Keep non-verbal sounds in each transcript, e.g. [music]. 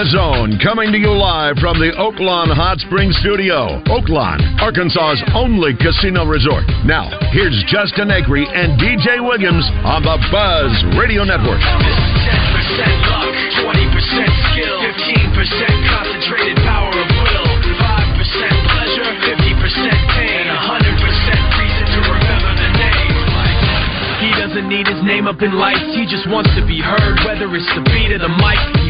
The zone, coming to you live from the Oaklawn Hot Springs Studio. Oaklawn, Arkansas's only casino resort. Now, here's Justin Acree and DJ Williams on the Buzz Radio Network. This is 10% luck, 20% skill, 15% concentrated power of will, 5% pleasure, 50% pain, and 100% reason to remember the name. He doesn't need his name up in lights, he just wants to be heard, whether it's the beat of the mic.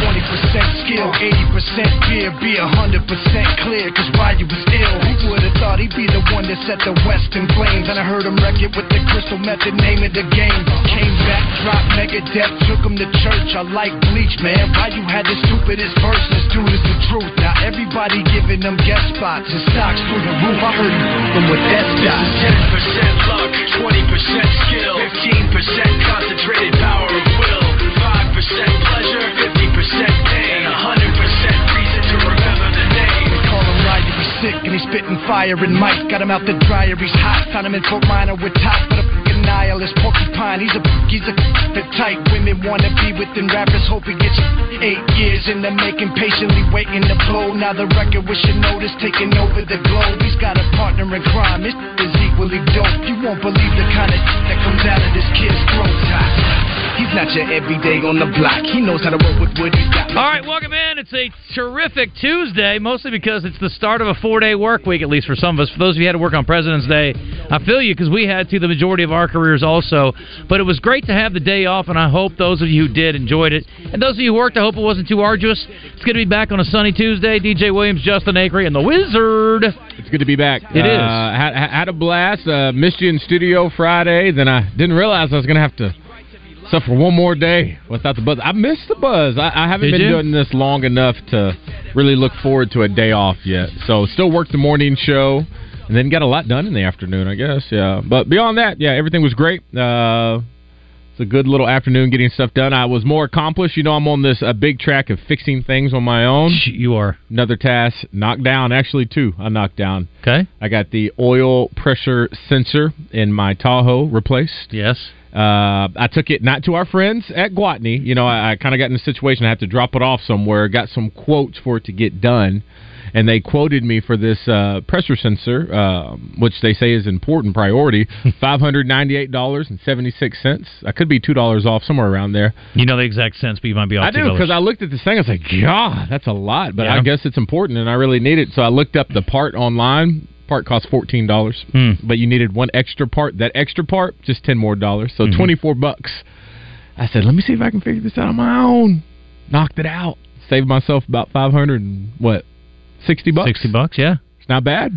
This is 20% skill, 80% fear, be 100% clear, cause Ryu was ill. Who would've thought he'd be the one that set the West in flames? And I heard him wreck it with the crystal method, name of the game. Came back, dropped Megadeth, took him to church. I like Bleach, man. Ryu had the stupidest verses, dude, is the truth. Now everybody giving them guest spots and stocks through the roof. I heard him with that stock. 10% luck, 20% skill, 15% concentrated power of will, 5% pleasure, 50% pain, 100% reason to remember the name. Call him Ryu, he's sick and he's spitting fire and Mike got him out the dryer, he's hot. Found him in Fort Minor with top the fucking nihilist porcupine. He's a he's a the type women wanna be within rappers. Hope he gets eight years in the making, patiently waiting to blow. Now the record with your notice taking over the globe. He's got a partner in crime. This is equally dope. You won't believe the kind of that comes out of this kid's throat. He's not your everyday on the block. He knows how to work with what he's got. All right, welcome in. It's a terrific Tuesday, mostly because it's the start of a four day work week, at least for some of us. For those of you who had to work on President's Day, I feel you because we had to the majority of our careers also. But it was great to have the day off, and I hope those of you who did enjoyed it. And those of you who worked, I hope it wasn't too arduous. It's good to be back on a sunny Tuesday. DJ Williams, Justin Acree, and the Wizard. It's good to be back. It is. uh, Had, had a blast. Uh, missed you in studio Friday. Then I didn't realize I was going to have to suffer one more day without the buzz. I missed the buzz. I, I haven't Did been you? doing this long enough to really look forward to a day off yet. So still worked the morning show. And then got a lot done in the afternoon, I guess. Yeah, but beyond that, yeah, everything was great. Uh, it's a good little afternoon getting stuff done. I was more accomplished. You know, I'm on this uh, big track of fixing things on my own. You are. Another task knocked down. Actually, two I knocked down. Okay. I got the oil pressure sensor in my Tahoe replaced. Yes. Uh, I took it not to our friends at Gwatney. You know, I, I kind of got in a situation I had to drop it off somewhere. Got some quotes for it to get done, and they quoted me for this uh, pressure sensor, uh, which they say is important priority. [laughs] Five hundred ninety-eight dollars and seventy-six cents. I could be two dollars off somewhere around there. You know the exact sense, but you might be off I do $2. because I looked at this thing. I was like, "God, that's a lot," but Yeah. I guess it's important, and I really need it. So I looked up the part online. Part cost fourteen dollars, Hmm. but you needed one extra part. That extra part, just ten more dollars, so Mhm. twenty-four bucks. I said, "Let me see if I can figure this out on my own." Knocked it out. Saved myself about five hundred and what, sixty bucks. 60 bucks, yeah. It's not bad.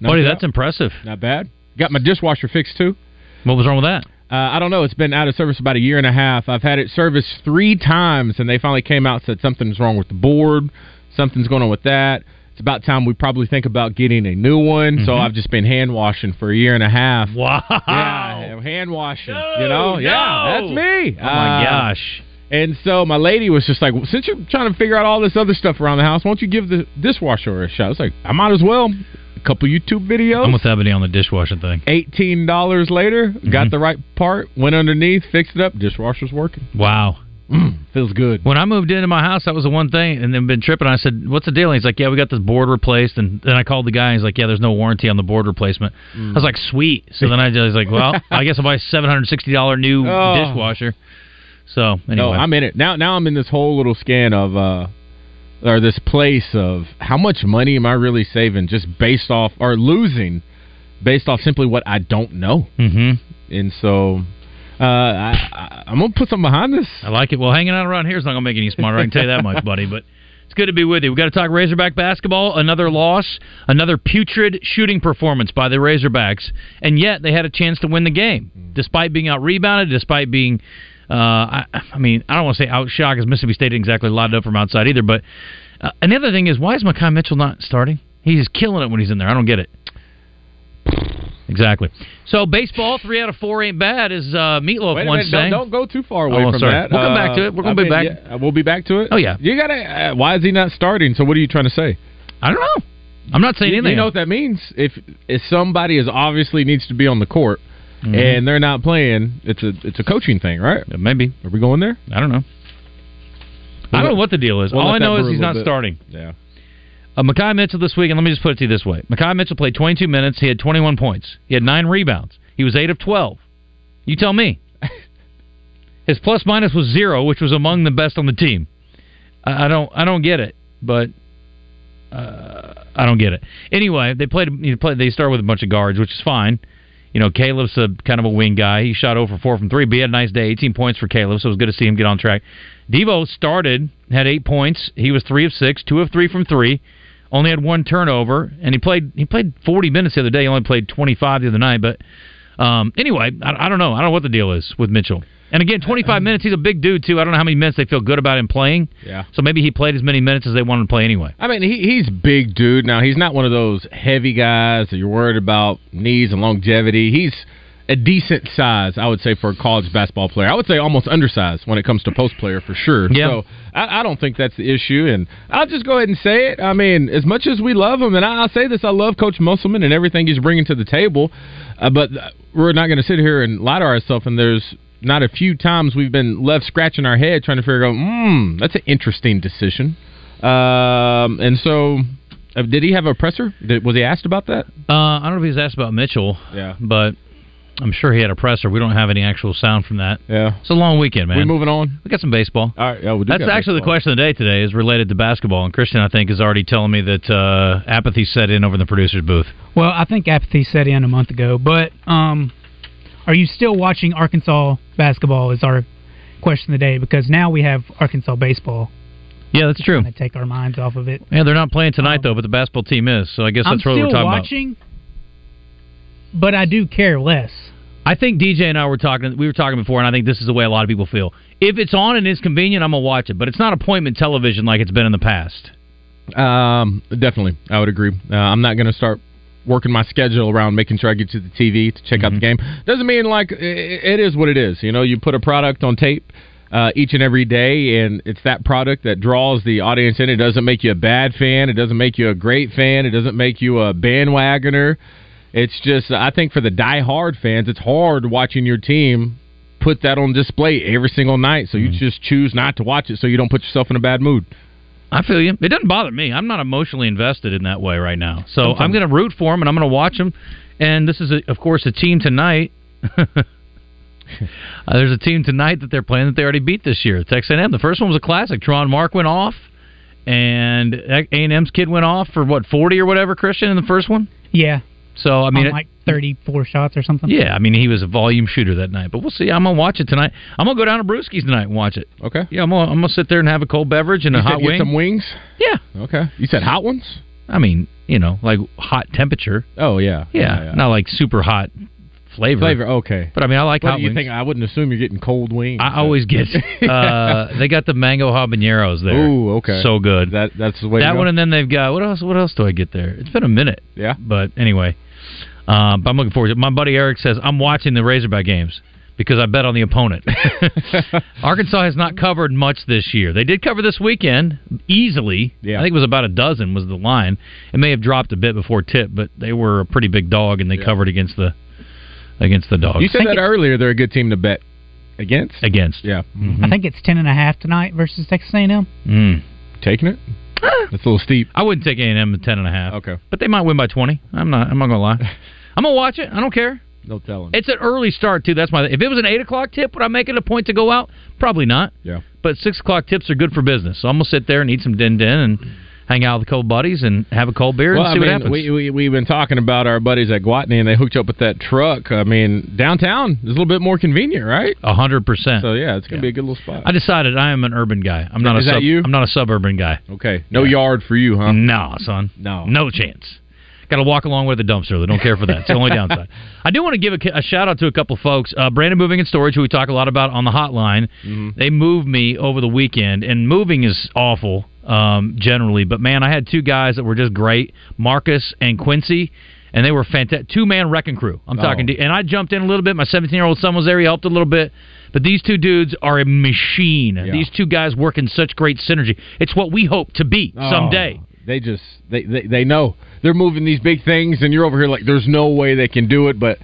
Knocked Buddy, it that's impressive. not bad. Got my dishwasher fixed too. What was wrong with that? Uh, I don't know. It's been out of service about a year and a half. I've had it serviced three times, and they finally came out and said something's wrong with the board. Something's going on with that. It's about time we probably think about getting a new one. So Mhm. I've just been hand washing for a year and a half. Wow. Yeah, hand washing. No, you know, yeah, that's me. Oh, my Uh, gosh. And so my lady was just like, well, since you're trying to figure out all this other stuff around the house, why don't you give the dishwasher a shot? I was like, I might as well. A couple YouTube videos. I'm with Ebony on the dishwasher thing. Eighteen dollars later, Mm-hmm. got the right part, went underneath, fixed it up. Dishwasher's working. Wow. Feels good. When I moved into my house, that was the one thing, and then been tripping. I said, "What's the deal?" And he's like, "Yeah, we got this board replaced." And then I called the guy. And he's like, "Yeah, there's no warranty on the board replacement." I was like, "Sweet." So then I was like, "Well, [laughs] I guess I'll buy a seven hundred sixty dollar new Oh. dishwasher." So anyway, No, I'm in it now. Now I'm in this whole little scan of, uh or this place of how much money am I really saving just based off or losing based off simply what I don't know. Mm-hmm. And so, uh, I, I'm gonna put something behind this. I like it. Well, hanging out around here is not going to make any smarter. I can tell you that much, [laughs] buddy. But it's good to be with you. we got to talk Razorback basketball. Another loss, another putrid shooting performance by the Razorbacks, and yet they had a chance to win the game, despite being out rebounded, despite being. Uh, I, I mean, I don't want to say outshot because Mississippi State didn't exactly it up from outside either. But uh, and the other thing is, why is Makhi Mitchell not starting? He's killing it when he's in there. I don't get it. Exactly. So baseball, three out of four ain't bad, as uh, Meatloaf Wait a once minute, sang. don't, don't go too far away Oh, from sorry. that. We'll come Uh, back to it. We're gonna I be back. yeah, we'll be back to it. Oh, yeah. you gotta. Uh, why is he not starting? So what are you trying to say? I don't know. I'm not saying You, anything. you know what that means? If if somebody is obviously needs to be on the court Mm-hmm. and they're not playing, it's a it's a coaching thing, right? Maybe. Are we going there? I don't know. I don't know what the deal is. We'll All I know is he's not bit. starting. Yeah. Uh, Makhi Mitchell this week, and let me just put it to you this way: Makhi Mitchell played 22 minutes. He had 21 points. He had nine rebounds. He was eight of 12. You tell me. [laughs] His plus minus was zero, which was among the best on the team. I, I don't, I don't get it, but uh, I don't get it. Anyway, they played. You played. They started with a bunch of guards, which is fine. You know, Caleb's a kind of a wing guy. He shot over four from three, but he had a nice day. 18 points for Caleb, so it was good to see him get on track. Devo started, had eight points. He was three of six, two of three from three. Only had one turnover, and he played. He played 40 minutes the other day. He only played 25 the other night. But um, anyway, I, I don't know. I don't know what the deal is with Mitchell. And again, 25 minutes. He's a big dude too. I don't know how many minutes they feel good about him playing. Yeah. So maybe he played as many minutes as they wanted to play anyway. I mean, he, he's big dude. Now he's not one of those heavy guys that you're worried about knees and longevity. He's a decent size, I would say, for a college basketball player. I would say almost undersized when it comes to post player for sure. Yeah. So I, I don't think that's the issue. And I'll just go ahead and say it. I mean, as much as we love him, and I, I'll say this, I love Coach Musselman and everything he's bringing to the table. Uh, but we're not going to sit here and lie to ourselves. And there's not a few times we've been left scratching our head trying to figure out, hmm, that's an interesting decision. Um, and so, uh, did he have a presser? Did, was he asked about that? Uh, I don't know if he was asked about Mitchell. Yeah. But I'm sure he had a presser. We don't have any actual sound from that. Yeah. It's a long weekend, man. We moving on. We got some baseball. All right. Yeah, we do That's got actually the question of the day today is related to basketball. And Christian, I think, is already telling me that uh, apathy set in over in the producer's booth. Well, I think apathy set in a month ago, but um, are you still watching Arkansas basketball? Is our question of the day because now we have Arkansas baseball. Yeah, that's true. To take our minds off of it. Yeah, they're not playing tonight though, but the basketball team is. So I guess I'm that's still what we're talking watching, but I do care less. I think DJ and I were talking. We were talking before, and I think this is the way a lot of people feel. If it's on and it's convenient, I'm gonna watch it. But it's not appointment television like it's been in the past. Um, definitely, I would agree. Uh, I'm not going to start working my schedule around making sure I get to the TV to check out the game. Doesn't mean like it is what it is. You know, you put a product on tape uh, each and every day, and it's that product that draws the audience in. It doesn't make you a bad fan. It doesn't make you a great fan. It doesn't make you a bandwagoner. It's just, I think for the die-hard fans, it's hard watching your team put that on display every single night. So you just choose not to watch it so you don't put yourself in a bad mood. I feel you. It doesn't bother me. I'm not emotionally invested in that way right now. So I'm going to root for them and I'm going to watch them. And this is, a, of course, a team tonight. [laughs] Uh, there's a team tonight that they're playing that they already beat this year. Texas A&M. The first one was a classic. Tramon Mark went off, and A&M's kid went off for what 40 or whatever. Christian in the first one. Yeah, So I mean, on like 34 shots or something. yeah, I mean he was a volume shooter that night. But we'll see. I'm gonna watch it tonight. I'm gonna go down to Brewski's tonight and watch it. Okay. Yeah, I'm gonna, I'm gonna sit there and have a cold beverage and You a said hot get wing. some wings? Yeah. Okay. You said hot ones? I mean, you know, like hot temperature. Oh yeah. Yeah, not like super hot flavor. Flavor. Okay. But I mean, I like What hot do you wings. think? I wouldn't assume you're getting cold wings. I always get. [laughs] uh They got the mango habaneros there. Ooh, okay. So good. That that's the way. that to go. one, and then they've got what else? What else do I get there? It's been a minute. Yeah. But anyway, um, but I'm looking forward to it. My buddy Eric says I'm watching the Razorback games because I bet on the opponent. [laughs] Arkansas has not covered much this year. They did cover this weekend easily. Yeah. I think it was about a dozen was the line. It may have dropped a bit before tip, but they were a pretty big dog and they covered against the against the dogs. You said that earlier. They're a good team to bet against. against. Yeah. I think it's 10 and a half tonight versus Texas A&M. Mm. Taking it. [laughs] That's a little steep. I wouldn't take A and M at ten and a half. Okay. but they might win by twenty. I'm not. I'm not gonna lie. [laughs] I'm gonna watch it. I don't care. No telling. It's an early start too. That's my. If it was an eight o'clock tip, would I make it a point to go out? Probably not. yeah. But six o'clock tips are good for business. So I'm gonna sit there and eat some din din and hang out with the cold buddies and have a cold beer Well, and I see mean, what happens. we, we we've been talking about our buddies at Gwatney, and they hooked up with that truck. I mean, downtown is a little bit more convenient, right? A hundred percent. So yeah, it's gonna Yeah. be a good little spot. I decided I am an urban guy. I'm not Is a that sub, you? I'm not a suburban guy. okay, no yard for you, huh? No, son. No. No chance. Got to walk along with a dumpster. They don't care for that. It's the only downside. [laughs] I do want to give a, a shout out to a couple folks. Uh, Brandon Moving and Storage, who we talk a lot about on the hotline. They moved me over the weekend, and moving is awful um, generally. But man, I had two guys that were just great, Marcus and Quincy. And they were fantastic. Two man wrecking crew. I'm talking Oh. to, and I jumped in a little bit. My 17 year old son was there. He helped a little bit. But these two dudes are a machine. These two guys work in such great synergy. It's what we hope to be Oh, someday. They just they, they they know they're moving these big things, and you're over here like there's no way they can do it, but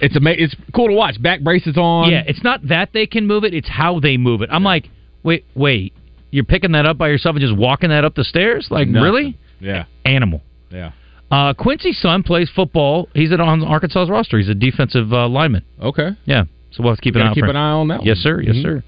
it's ama- It's cool to watch. Back braces on. Yeah, it's not that they can move it; it's how they move it. I'm like, wait, wait, you're picking that up by yourself and just walking that up the stairs? Like, Nothing. really? yeah, Animal. yeah. Uh, Quincy's son plays football. He's at on Arkansas's roster. He's a defensive uh, lineman. Okay, Yeah, so we'll have to keep an eye keep an eye on that. Yes, one. sir. Yes, Mhm. sir.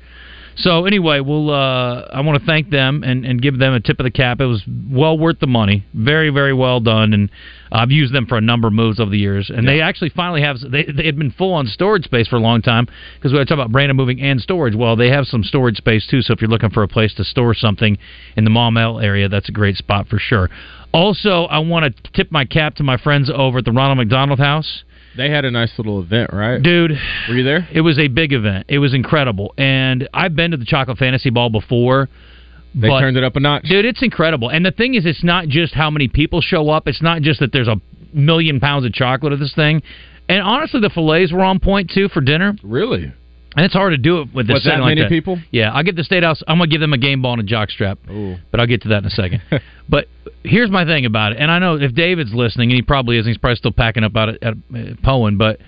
So anyway, we'll. Uh, I want to thank them and, and give them a tip of the cap. It was well worth the money. Very, very well done. And I've used them for a number of moves over the years. And they actually finally have. They they had been full on storage space for a long time because we were talking about Brandon moving and storage. Well, they have some storage space too. So if you're looking for a place to store something in the Maumelle area, that's a great spot for sure. Also, I want to tip my cap to my friends over at the Ronald McDonald House. They had a nice little event, right? Dude, Were you there? it was a big event. It was incredible. And I've been to the Chocolate Fantasy Ball before. They but, turned it up a notch. Dude, it's incredible. And the thing is, it's not just how many people show up. It's not just that there's a million pounds of chocolate at this thing. And honestly, the fillets were on point too for dinner. Really? And it's hard to do it with this Was that setting like many that. people? Yeah, I'll get the State House. I'm gonna give them a game ball and a jock strap. Ooh. But I'll get to that in a second. [laughs] but here's my thing about it, and I know if David's listening, and he probably is, and he's probably still packing up out at, at uh, Poen, but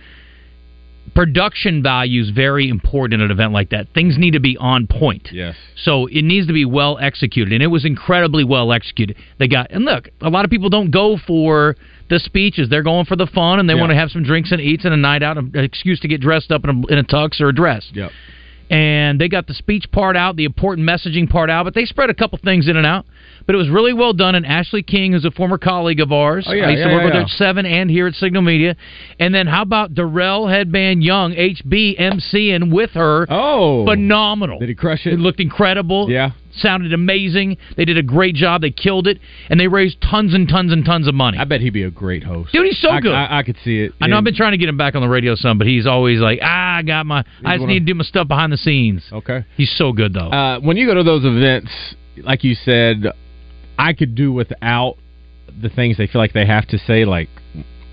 production value is very important at an event like that. Things need to be on point. Yes. So it needs to be well executed, and it was incredibly well executed. They got and look, a lot of people don't go for the speeches; they're going for the fun, and they Yeah. want to have some drinks and eats and a night out, an excuse to get dressed up in a, in a tux or a dress Yep. and they got the speech part out, the important messaging part out, but they spread a couple things in and out. But it was really well done. And Ashley King, who's a former colleague of ours, Oh, yeah, I used to work yeah, with her at Seven and here at Signal Media. And then how about Darrell Headband Young, HB MCing with her? Oh. Phenomenal. Did he crush It it? looked incredible. Yeah. Sounded amazing. They did a great job. They killed it, and they raised tons and tons and tons of money. I bet he'd be a great host. Dude, he's so I, good. I, I could see it. I know I've been trying to get him back on the radio some, but he's always like, ah, I got my, I just wanna- need to do my stuff behind the scenes. Okay. He's so good though. Uh, when you go to those events, like you said, I could do without the things they feel like they have to say. Like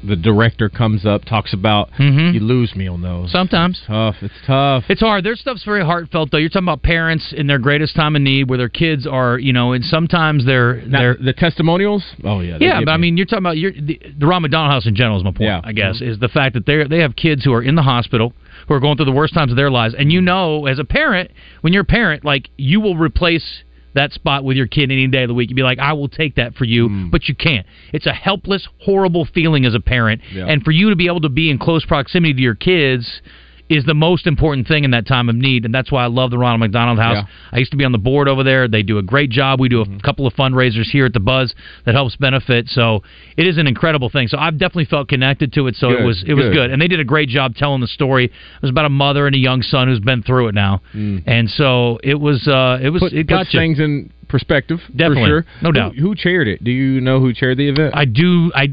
the director comes up, talks about. Mhm. You lose me on those. Sometimes. tough. It's tough. It's hard. Their stuff's very heartfelt, though. You're talking about parents in their greatest time of need, where their kids are, you know, and sometimes they're Now, they're. the testimonials. Oh yeah. Yeah, but I mean, you're talking about your, the, the Ron McDonald House in general is my point. Yeah. I guess is the fact that they they have kids who are in the hospital who are going through the worst times of their lives, and you know, as a parent, when you're a parent, like you will replace that spot with your kid any day of the week. You'd be like, I will take that for you, Mm. but you can't. It's a helpless, horrible feeling as a parent, Yeah. and for you to be able to be in close proximity to your kids is the most important thing in that time of need, and that's why I love the Ronald McDonald House. Yeah. Mm-hmm. I used to be on the board over there. They do a great job. We do a couple of fundraisers here at the Buzz that helps benefit. So it is an incredible thing. So I've definitely felt connected to it. So it was it was good. good, and they did a great job telling the story. It was about a mother and a young son who's been through it now, and so it was uh, it was Mm. Put, it got things in perspective. Definitely. for sure. No Who- doubt. Who, chaired it? Do you know who chaired the event? I do. I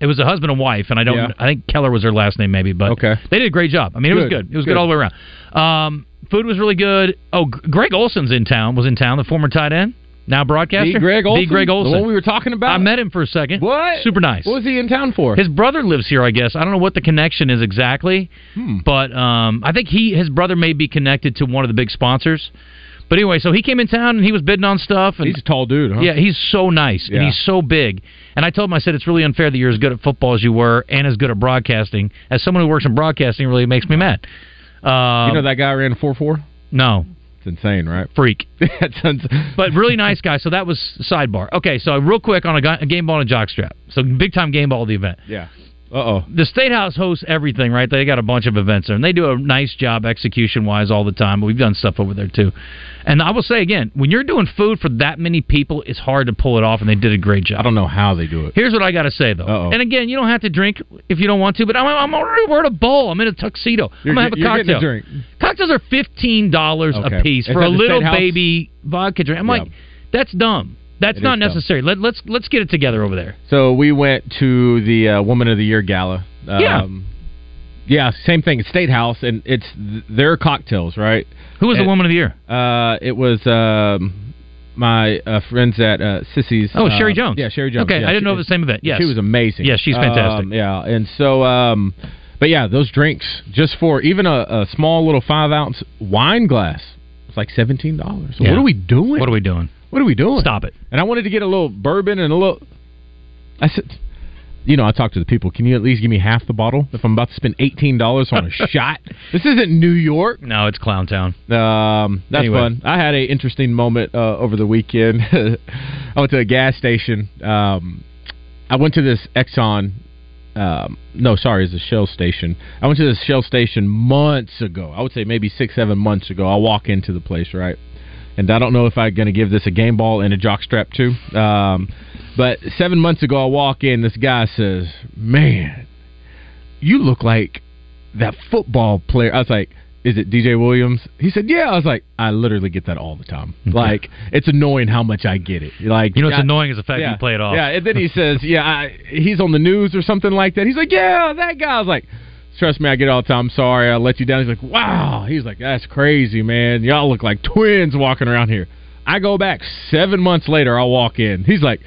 it was a husband and wife, and I don't. Yeah. I think Keller was her last name, maybe. But Okay. they did a great job. I mean, it was Good. good. It was good. Good. all the way around. Um, food was really good. Oh, Greg Olson's in town. Was in town. The former tight end, now broadcaster. The Greg Olson. The Greg Olson. The one we were talking about. I met him for a second. What? Super nice. What was he in town for? His brother lives here, I guess. I don't know what the connection is exactly, Hmm. but um, I think he his brother may be connected to one of the big sponsors. But anyway, so he came in town and he was bidding on stuff. And He's a tall dude, huh? yeah, he's so nice Yeah. and he's so big. And I told him, I said, it's really unfair that you're as good at football as you were and as good at broadcasting. As someone who works in broadcasting, really makes me mad. Uh, You know that guy ran four four. no, It's insane, right? freak. [laughs] sounds. But really nice guy. So that was sidebar. Okay, so real quick on a, gu- a game ball and a jock strap. So big time game ball of the event. yeah. Uh oh. the State House hosts everything, right? They got a bunch of events there, and they do a nice job execution wise all the time. But we've done stuff over there too. And I will say again, when you're doing food for that many people, it's hard to pull it off, and they did a great job. I don't know how they do it. Here's what I got to say though, Uh-oh. and again, you don't have to drink if you don't want to, but I'm, I'm already wearing a bowl. I'm in a tuxedo. You're I'm gonna have a you're cocktail. a drink. Cocktails are fifteen dollars Okay. a piece Is for a little baby vodka drink. I'm Yeah. like, that's dumb. That's It not necessary. Let, let's let's get it together over there. So we went to the uh, Woman of the Year gala. Yeah. Um, yeah, same thing. State House, and it's th- their cocktails, right? Who was the woman of the year? Uh, it was um, my uh, friends at uh, Sissy's. Oh, uh, Sherry Jones. Yeah, Sherry Jones. Okay, Yeah, I didn't know it was the same event. Yes, She was amazing. Yeah, she's fantastic. Um, yeah, and so, um, but yeah, those drinks just for even a, a small little five ounce wine glass, it's like seventeen dollars. Yeah. What are we doing? What are we doing? What are we doing? Stop it. And I wanted to get a little bourbon and a little. I said, you know, I talked to the people. Can you at least give me half the bottle if I'm about to spend eighteen dollars on a [laughs] shot? This isn't New York. No, it's Clown Town. Um, that's Anyway. fun. I had a interesting moment uh, over the weekend. [laughs] I went to a gas station. Um, I went to this Exxon. Um, no, sorry, it's a Shell station. I went to this Shell station months ago. I would say maybe six, seven months ago. I walk into the place, right? And I don't know if I'm going to give this a game ball and a jock strap too. Um, but seven months ago, I walk in. This guy says, "Man, you look like that football player." I was like, "Is it DJ Williams?" He said, "Yeah." I was like, "I literally get that all the time. Like, it's annoying how much I get it. Like, You know it's I- annoying is the fact yeah, you play it off. Yeah, and then he says, "Yeah, I, he's on the news or something like that." He's like, "Yeah, that guy." I was like, "Trust me, I get all the time. I'm sorry, I let you down." He's like, "Wow." He's like, "That's crazy, man. Y'all look like twins walking around here." I go back seven months later. I walk in. He's like,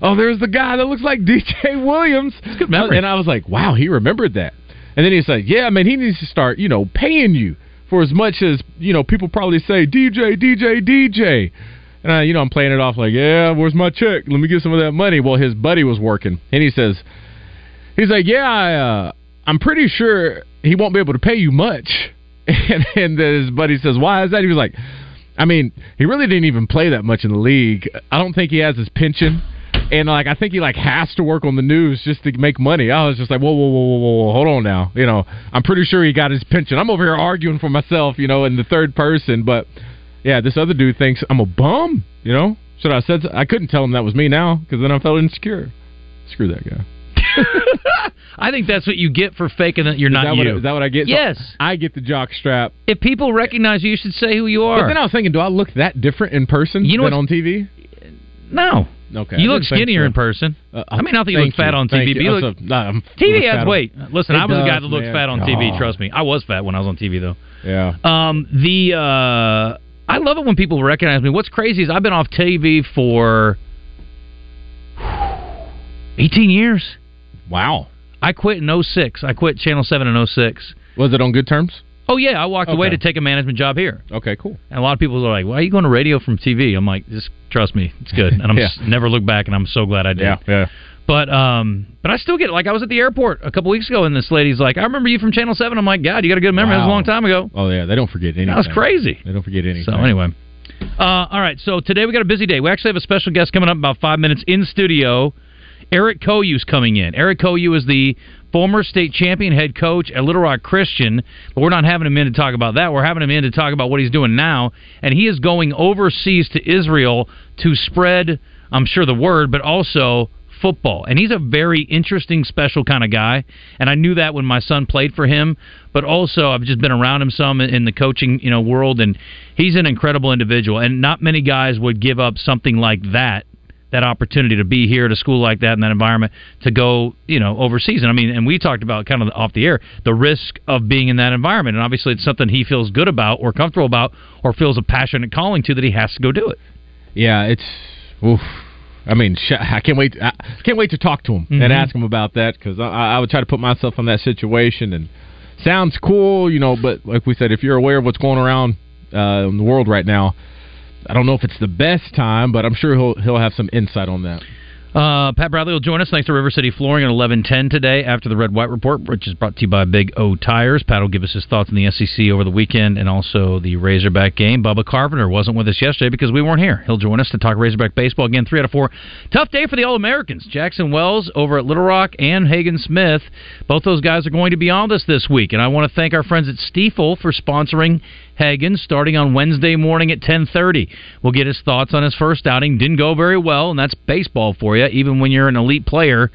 "Oh, there's the guy that looks like [laughs] DJ Williams." good memory. And I was like, "Wow, he remembered that." And then he's like, "Yeah, man, he needs to start, you know, paying you for as much as you know. People probably say DJ, DJ, DJ." And I, you know, I'm playing it off like, "Yeah, where's my check? Let me get some of that money." Well, his buddy was working, and he says, "He's like, yeah, I, uh, I'm pretty sure he won't be able to pay you much." [laughs] And, and his buddy says, "Why is that?" He was like, "I mean, he really didn't even play that much in the league. I don't think he has his pension." And like I think he like has to work on the news just to make money. I was just like, whoa, whoa, whoa, whoa, whoa, hold on now. You know, I'm pretty sure he got his pension. I'm over here arguing for myself, you know, in the third person. But yeah, this other dude thinks I'm a bum. You know, should I said? I couldn't tell him that was me now because then I felt insecure. Screw that guy. [laughs] I think that's what you get for faking that you're Is not that what- you. is that what I get? So Yes. I get the jock strap. if people recognize you, you should say who you are. But then I was thinking, do I look that different in person You know than on TV? no. Okay, I You look skinnier so. in person. Uh, I mean, I don't think you look fat on TV, but you look- so- I'm- TV look adds fat on- weight. Listen, I was a guy that looks man. fat on TV. Oh. Trust me, I was fat when I was on TV though. Yeah. Um, the uh, I love it when people recognize me. What's crazy is I've been off TV for [sighs] 18 years. Wow. I quit in 06. I quit Channel 7 in 06. Was it on good terms? Oh yeah, I walked away to take a management job here. Okay, cool. And a lot of people are like, "Why are you going to radio from TV?" I'm like, "Just trust me, it's good." And I'm [laughs] Yeah. just never look back, and I'm so glad I did. Yeah, yeah. But um, but I still get like I was at the airport a couple weeks ago, and this lady's like, "I remember you from Channel 7. I'm like, "God, you got a good memory. That was a long time ago." Oh yeah, they don't forget anything. That was crazy. They don't forget anything. So anyway, uh, all right. So today we got a busy day. We actually have a special guest coming up in about five minutes in studio. Eric Cohu's coming in. Eric Cohu is the former state champion head coach at Little Rock Christian, but we're not having him in to talk about that. We're having him in to talk about what he's doing now, and he is going overseas to Israel to spread, I'm sure the word, but also football. And he's a very interesting, special kind of guy. And I knew that when my son played for him. But also, I've just been around him some in the coaching, you know, world, and he's an incredible individual. And not many guys would give up something like that, that opportunity to be here at a school like that in that environment to go, you know, overseas. And I mean, and we talked about kind of off the air the risk of being in that environment. And obviously, it's something he feels good about or comfortable about or feels a passionate calling to that he has to go do it. Yeah, it's. Oof. I mean, I can't wait. I can't wait to talk to him Mhm. and ask him about that because I, I would try to put myself in that situation and sounds cool, you know. But like we said, if you're aware of what's going around uh, in the world right now, I don't know if it's the best time, but I'm sure he'll he'll have some insight on that. Uh, Pat Bradley will join us thanks to River City Flooring at 11:10 today after the Red White Report, which is brought to you by Big O Tires. Pat will give us his thoughts on the SEC over the weekend and also the Razorback game. Bubba Carpenter wasn't with us yesterday because we weren't here. He'll join us to talk Razorback baseball again. Three out of four. Tough day for the All Americans. Jackson Wells over at Little Rock and Hagen Smith. Both those guys are going to be on us this week, and I want to thank our friends at Stiefel for sponsoring Hagen starting on Wednesday morning at 10:30. We'll get his thoughts on his first outing. Didn't go very well, and that's baseball for you. Even when you're an elite player,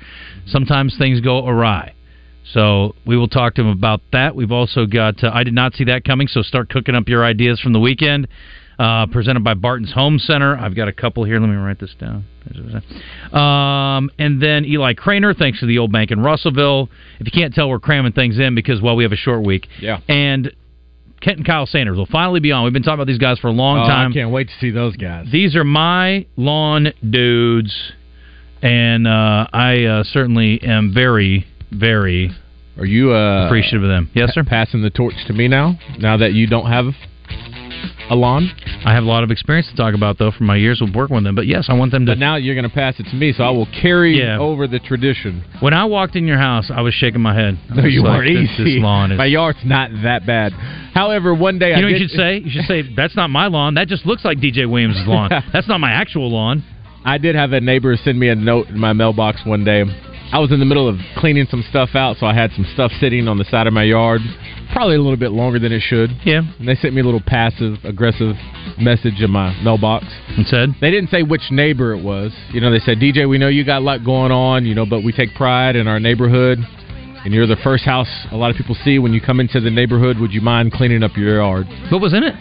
sometimes things go awry. So we will talk to him about that. We've also got. Uh, I did not see that coming, so start cooking up your ideas from the weekend. Uh, presented by Barton's Home Center. I've got a couple here. Let me write this down. Um, and then Eli Craner, thanks to the old bank in Russellville. If you can't tell, we're cramming things in because well, we have a short week. Yeah. And Kent and Kyle Sanders will finally be on. We've been talking about these guys for a long Oh, time. I can't wait to see those guys. These are my lawn dudes, and uh, I uh, certainly am very, very Are you uh, appreciative of them. Yes, sir. Passing the torch to me now. Now that you don't have a lawn, I have a lot of experience to talk about though from my years of working with them. But yes, I want them to. but now you're going to pass it to me, so I will carry Yeah. over the tradition. when I walked in your house, I was shaking my head. I No, you like, weren't this, easy. This lawn is. My yard's not that bad. However, one day you I know did, you should say? You should say that's not my lawn. That just looks like DJ Williams' lawn. [laughs] that's not my actual lawn. I did have a neighbor send me a note in my mailbox one day. I was in the middle of cleaning some stuff out, so I had some stuff sitting on the side of my yard, probably a little bit longer than it should. Yeah. And they sent me a little passive aggressive message in my mailbox. And said, They didn't say which neighbor it was. You know, they said, DJ, we know you got a lot going on, you know, but we take pride in our neighborhood. And you're the first house a lot of people see when you come into the neighborhood. Would you mind cleaning up your yard? what was in it?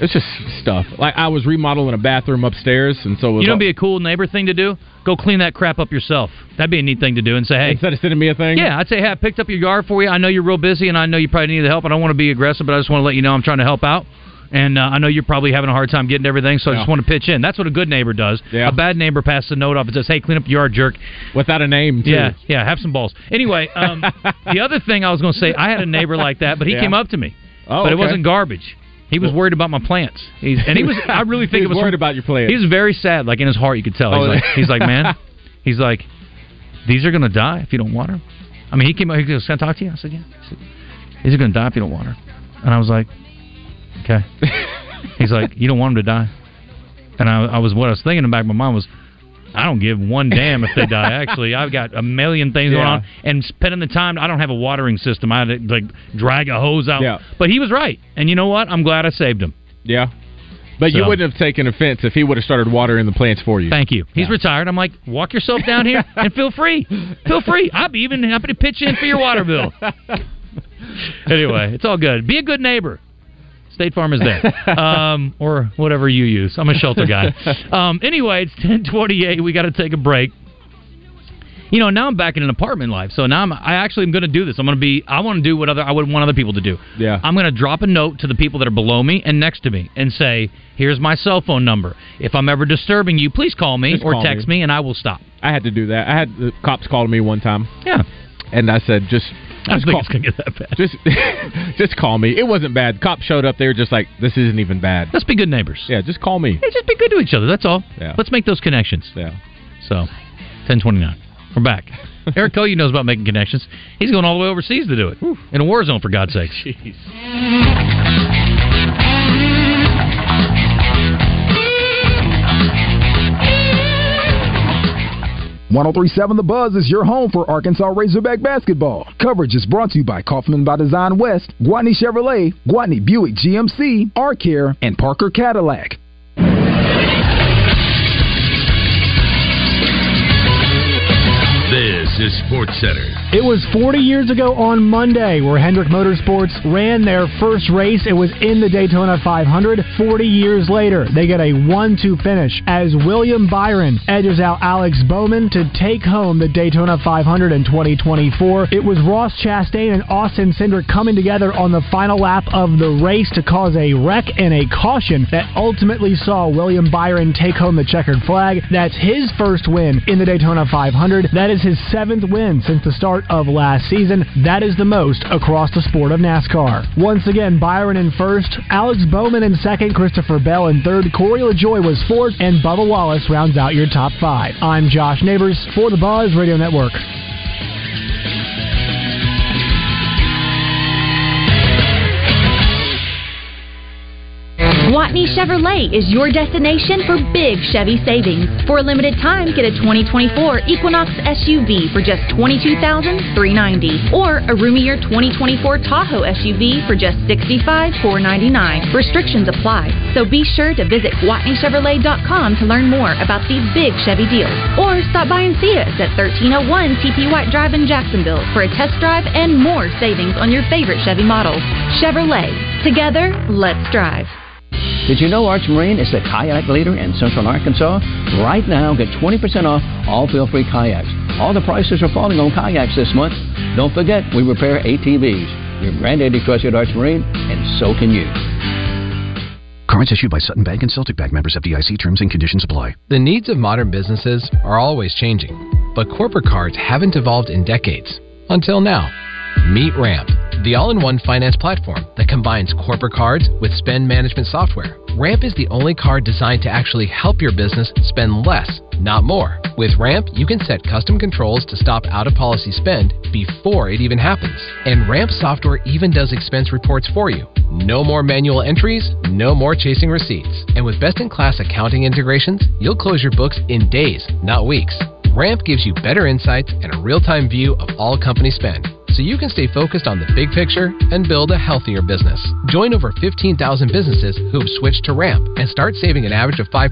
It's just stuff. Like I was remodeling a bathroom upstairs, and so it was You know, all- be a cool neighbor thing to do. Go clean that crap up yourself. That'd be a neat thing to do, and say, hey, instead of sending me a thing. Yeah, I'd say, hey, I picked up your yard for you. I know you're real busy, and I know you probably need the help. I don't want to be aggressive, but I just want to let you know I'm trying to help out. And uh, I know you're probably having a hard time getting everything, so I just want to pitch in. That's what a good neighbor does. Yeah. A bad neighbor passes a note off and says, hey, clean up your yard, jerk. without a name. Too. Yeah, yeah, have some balls. Anyway, um, [laughs] the other thing I was going to say, I had a neighbor like that, but he Yeah. came up to me. Oh, but it wasn't garbage. He was worried about my plants. He's, and he was, I [laughs] really think He it was was worried about your plants. He was very sad, like in his heart, you could tell. He's Oh, like, he's like, man, [laughs] he's like, these are going to die if you don't water 'em." I mean, he came up, he goes, can I talk to you? I said, yeah. He said, these are going to die if you don't water." And I was like, okay. [laughs] he's like, you don't want them to die. And I, I was, what I was thinking in the back of my mind was, I don't give one damn if they die. [laughs] Actually, I've got a million things going on, and spending the time. I don't have a watering system. I had to like drag a hose out. Yeah. But he was right, and you know what? I'm glad I saved him. Yeah. But you wouldn't have taken offense if he would have started watering the plants for you. Thank you. He's Yeah. retired. I'm like, walk yourself down here [laughs] and feel free. Feel free. I'll be even happy to pitch in for your water bill. [laughs] anyway, it's all good. Be a good neighbor. State Farm is there, [laughs] um, or whatever you use. I'm a shelter guy. Um, anyway, it's [laughs] 10:28. We got to take a break. You know, now I'm back in an apartment life, so now I'm. I actually am going to do this. I'm going to be. I want to do what other I would want other people to do. Yeah. I'm going to drop a note to the people that are below me and next to me and say, "Here's my cell phone number. If I'm ever disturbing you, please call me Just or call text me. me, and I will stop." I had to do that. I had the cops called me one time, Yeah. and I said, just, I don't just think call, it's going to get that bad. just, [laughs] just call me. It wasn't bad. Cops showed up. They were just like, this isn't even bad. Let's be good neighbors. Yeah, just call me. Hey, just be good to each other. That's all. Yeah. Let's make those connections. Yeah. So, 1029. We're back. [laughs] Eric Cohu knows about making connections. He's going all the way overseas to do it. In a war zone, for God's sakes. 1037 The Buzz is your home for Arkansas Razorback basketball. Coverage is brought to you by Kaufman by Design West, Gwatney Chevrolet, Gwatney Buick GMC, R-Care, and Parker Cadillac. Is Sports Center. It was 40 years ago on Monday where Hendrick Motorsports ran their first race. It was in the Daytona 500. 40 years later, they get a 1-2 finish as William Byron edges out Alex Bowman to take home the Daytona 500 in 2024. It was Ross Chastain and Austin Cindric coming together on the final lap of the race to cause a wreck and a caution that ultimately saw William Byron take home the checkered flag. That's his first win in the Daytona 500. That is his seventh 10th win since the start of last season. That is the most across the sport of NASCAR. Once again, Byron in first, Alex Bowman in second, Christopher Bell in third, Corey LaJoie was fourth, and Bubba Wallace rounds out your top five. I'm Josh Neighbors for the Buzz Radio Network. Gwatney Chevrolet is your destination for big Chevy savings. For a limited time, get a 2024 Equinox SUV for just $22,390 or a roomier 2024 Tahoe SUV for just $65,499. Restrictions apply, so be sure to visit GwatneyChevrolet.com to learn more about these big Chevy deals or stop by and see us at 1301 TP White Drive in Jacksonville for a test drive and more savings on your favorite Chevy models. Chevrolet. Together, let's drive. Did you know Arch Marine is the kayak leader in central Arkansas? Right now, get 20% off all feel-free kayaks. All the prices are falling on kayaks this month. Don't forget, we repair ATVs. Your granddaddy trusted Arch Marine, and so can you. Cards issued by Sutton Bank and Celtic Bank members of FDIC terms and conditions apply. The needs of modern businesses are always changing, but corporate cards haven't evolved in decades. Until now. Meet Ramp, the all in one finance platform that combines corporate cards with spend management software. Ramp is the only card designed to actually help your business spend less, not more. With Ramp, you can set custom controls to stop out of policy spend before it even happens. And Ramp software even does expense reports for you. No more manual entries, no more chasing receipts. And with best in class accounting integrations, you'll close your books in days, not weeks. Ramp gives you better insights and a real time view of all company spend, so you can stay focused on the big picture and build a healthier business. Join over 15,000 businesses who have switched to Ramp and start saving an average of 5%.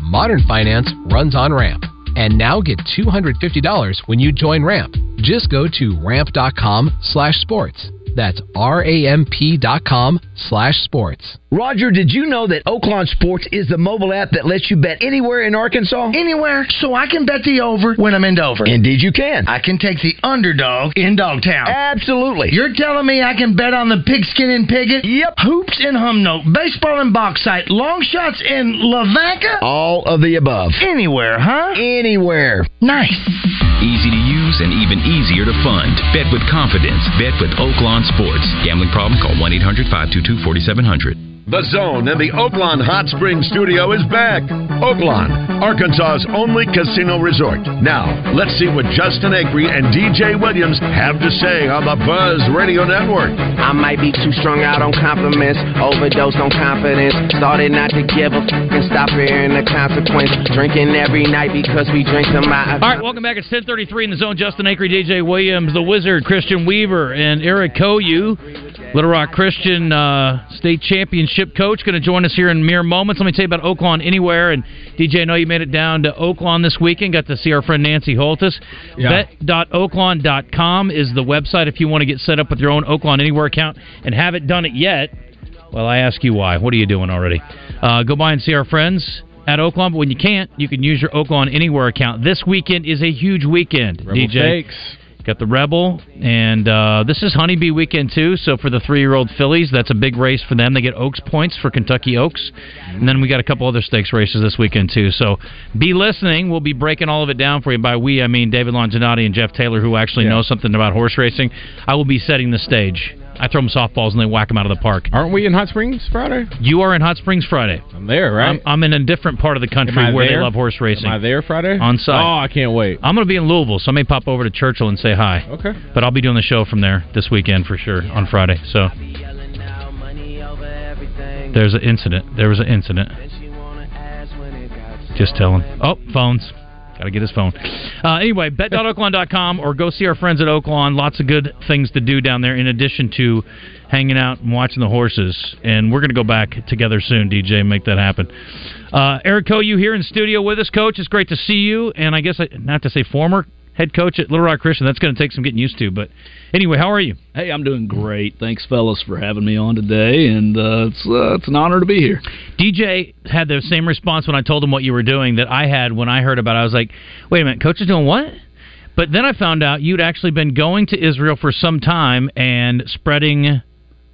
Modern finance runs on Ramp. And now get $250 when you join Ramp. Just go to ramp.com slash sports. That's R-A-M-P dot com slash sports. Roger, did you know that Oaklawn Sports is the mobile app that lets you bet anywhere in Arkansas? Anywhere, so I can bet the over when I'm in Dover. Indeed, you can. I can take the underdog in Dogtown. Absolutely. You're telling me I can bet on the pigskin and Piggott? Yep. Hoops and Humnoke, baseball and bauxite, long shots in lavaca? All of the above. Anywhere, huh? Anywhere. Nice. Easy to use and even easier to fund. Bet with confidence. Bet with Oaklawn Sports. Gambling problem? Call 1 800 522 4700. The Zone and the Oaklawn Hot Springs Studio is back. Oaklawn, Arkansas's only casino resort. Now, let's see what Justin Acree and DJ Williams have to say on the Buzz Radio Network. I might be too strung out on compliments, overdosed on confidence. Started not to give a f and stop fearing the consequence. Drinking every night because we drink to my. All right, welcome back. It's 1033 in the zone. Justin Acree, DJ Williams, the Wizard, Christian Weaver, and Eric Cohu. Little Rock Christian uh, state championship coach going to join us here in mere moments. Let me tell you about Oaklawn Anywhere. And DJ, I know you made it down to Oaklawn this weekend. Got to see our friend Nancy Holtis. Yeah. Bet.oaklawn.com is the website if you want to get set up with your own Oaklawn Anywhere account and haven't done it yet. Well, I ask you why. What are you doing already? Uh, go by and see our friends at Oaklawn. But when you can't, you can use your Oaklawn Anywhere account. This weekend is a huge weekend, Rebel DJ. Stakes. Got the Rebel, and uh, this is Honeybee weekend too. So for the three-year-old fillies, that's a big race for them. They get Oaks points for Kentucky Oaks, and then we got a couple other stakes races this weekend too. So be listening. We'll be breaking all of it down for you. By we, I mean David Longinotti and Jeff Taylor, who actually know something about horse racing. I will be setting the stage. I throw them softballs and they whack them out of the park. Aren't we in Hot Springs Friday? You are in Hot Springs Friday. I'm there, right? I'm, I'm in a different part of the country where there? they love horse racing. Am I there Friday? On site. Oh, I can't wait. I'm going to be in Louisville, so I may pop over to Churchill and say hi. Okay. But I'll be doing the show from there this weekend for sure on Friday. So there's an incident. There was an incident. Just telling. Oh, phones. Got to get his phone. Uh, anyway, bet.oaklawn.com or go see our friends at Oaklawn. Lots of good things to do down there in addition to hanging out and watching the horses. And we're going to go back together soon, DJ, and make that happen. Uh, Eric Cohu, you here in studio with us, Coach. It's great to see you. And I guess, I, not to say former head coach at Little Rock Christian, that's going to take some getting used to. But anyway, how are you? Hey, I'm doing great. Thanks, fellas, for having me on today, and uh, it's uh, it's an honor to be here. DJ had the same response when I told him what you were doing that I had when I heard about it. I was like, wait a minute, coach is doing what? But then I found out you'd actually been going to Israel for some time and spreading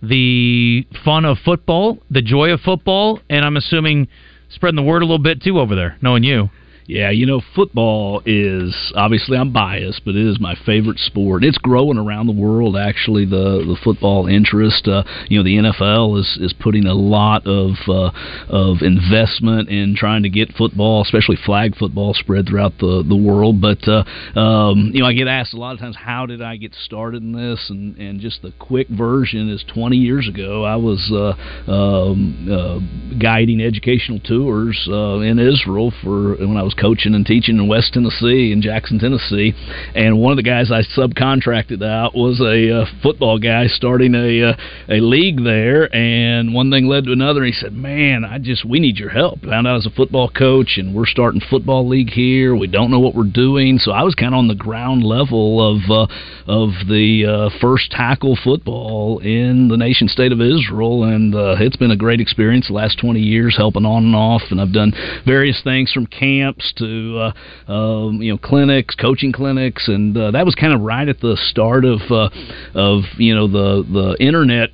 the fun of football, the joy of football, and I'm assuming spreading the word a little bit too over there, knowing you. Yeah, you know, football is obviously I'm biased, but it is my favorite sport. It's growing around the world. Actually, the the football interest. Uh, you know, the NFL is is putting a lot of uh, of investment in trying to get football, especially flag football, spread throughout the the world. But uh, um, you know, I get asked a lot of times, how did I get started in this? And and just the quick version is 20 years ago, I was uh, um, uh, guiding educational tours uh, in Israel for when I was coaching and teaching in West Tennessee in Jackson, Tennessee, and one of the guys I subcontracted out was a uh, football guy starting a uh, a league there, and one thing led to another. And he said, "Man, I just we need your help." Found out I was a football coach, and we're starting football league here. We don't know what we're doing, so I was kind of on the ground level of uh, of the uh, first tackle football in the nation state of Israel, and uh, it's been a great experience the last 20 years, helping on and off, and I've done various things from camps to uh, um, you know clinics, coaching clinics, and uh, that was kind of right at the start of uh, of you know the the internet